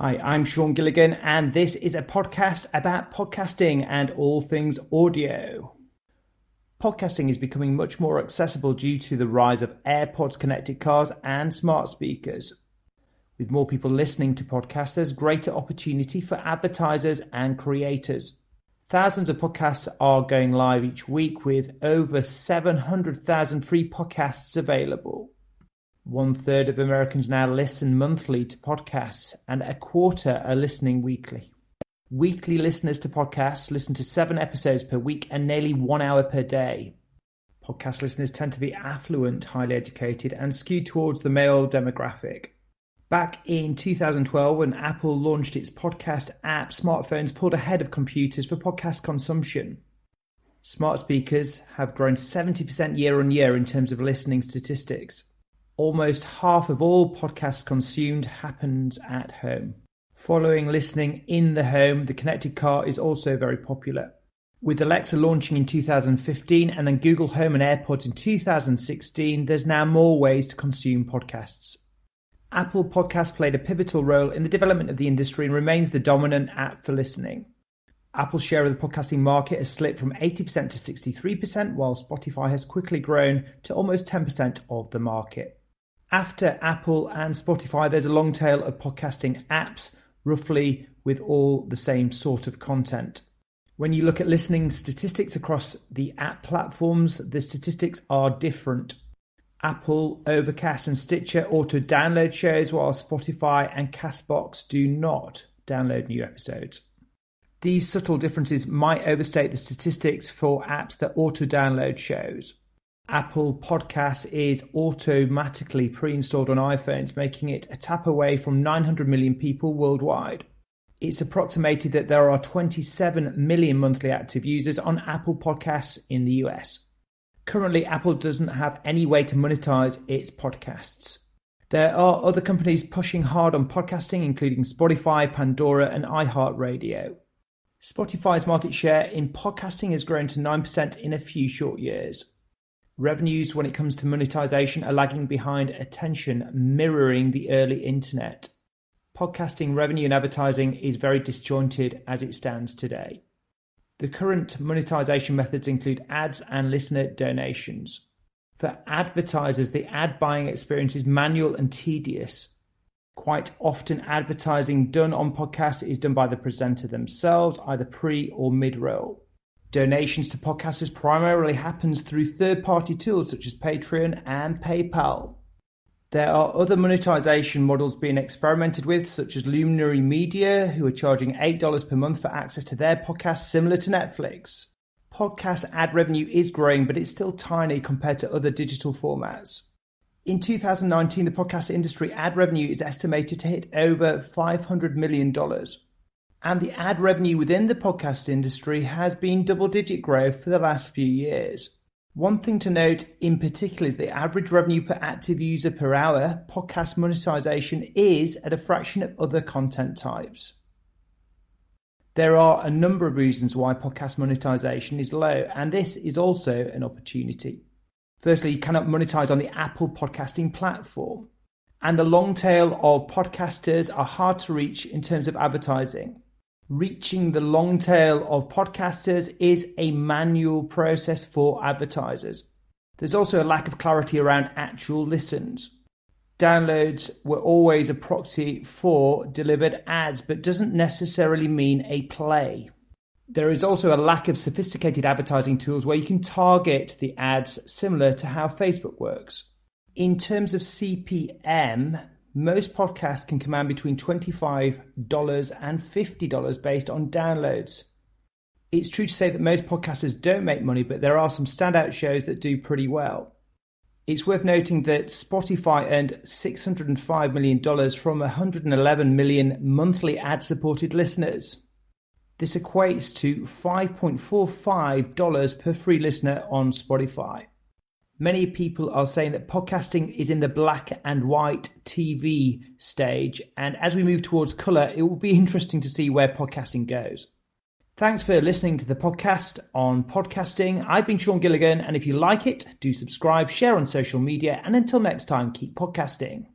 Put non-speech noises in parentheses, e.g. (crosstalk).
Hi, I'm Sean Gilligan, and this is a podcast about podcasting and all things audio. Podcasting is becoming much more accessible due to the rise of AirPods connected cars and smart speakers. With more people listening to podcasts, there's greater opportunity for advertisers and creators. Thousands of podcasts are going live each week with over 700,000 free podcasts available. One third of Americans now listen monthly to podcasts, and a quarter are listening weekly. Weekly listeners to podcasts listen to seven episodes per week and nearly one hour per day. Podcast listeners tend to be affluent, highly educated, and skewed towards the male demographic. Back in 2012, when Apple launched its podcast app, smartphones pulled ahead of computers for podcast consumption. Smart speakers have grown 70% year on year in terms of listening statistics almost half of all podcasts consumed happens at home. Following listening in the home, the connected car is also very popular. With Alexa launching in 2015 and then Google Home and AirPods in 2016, there's now more ways to consume podcasts. Apple Podcasts played a pivotal role in the development of the industry and remains the dominant app for listening. Apple's share of the podcasting market has slipped from 80% to 63%, while Spotify has quickly grown to almost 10% of the market. After Apple and Spotify, there's a long tail of podcasting apps, roughly with all the same sort of content. When you look at listening statistics across the app platforms, the statistics are different. Apple, Overcast, and Stitcher auto download shows, while Spotify and Castbox do not download new episodes. These subtle differences might overstate the statistics for apps that auto download shows. Apple Podcasts is automatically pre installed on iPhones, making it a tap away from 900 million people worldwide. It's approximated that there are 27 million monthly active users on Apple Podcasts in the US. Currently, Apple doesn't have any way to monetize its podcasts. There are other companies pushing hard on podcasting, including Spotify, Pandora, and iHeartRadio. Spotify's market share in podcasting has grown to 9% in a few short years. Revenues when it comes to monetization are lagging behind attention, mirroring the early internet. Podcasting revenue and advertising is very disjointed as it stands today. The current monetization methods include ads and listener donations. For advertisers, the ad buying experience is manual and tedious. Quite often, advertising done on podcasts is done by the presenter themselves, either pre or mid roll. Donations to podcasters primarily happens through third-party tools such as Patreon and PayPal. There are other monetization models being experimented with, such as Luminary Media, who are charging $8 per month for access to their podcast, similar to Netflix. Podcast ad revenue is growing, but it's still tiny compared to other digital formats. In 2019, the podcast industry ad revenue is estimated to hit over $500 million and the ad revenue within the podcast industry has been double digit growth for the last few years. One thing to note in particular is the average revenue per active user per hour podcast monetization is at a fraction of other content types. There are a number of reasons why podcast monetization is low, and this is also an opportunity. Firstly, you cannot monetize on the Apple podcasting platform, and the long tail of podcasters are hard to reach in terms of advertising reaching the long tail of podcasters is a manual process for advertisers. There's also a lack of clarity around actual listens. Downloads were always a proxy for delivered ads, but doesn't necessarily mean a play. There is also a lack of sophisticated advertising tools where you can target the ads similar to how Facebook works. In terms of CPM, most podcasts can command between $25 and $50 based on downloads. It's true to say that most podcasters don't make money, but there are some standout shows that do pretty well. It's worth noting that Spotify earned $605 million from 111 million monthly ad supported listeners. This equates to $5.45 per free listener on Spotify. Many people are saying that podcasting is in the black and white TV stage, and as we move towards colour, it will be (laughs) interesting to see where podcasting goes. Thanks for listening to the podcast on podcasting. I've been Sean Gilligan, and if you like it, do subscribe, share on social media, and until next time, keep podcasting.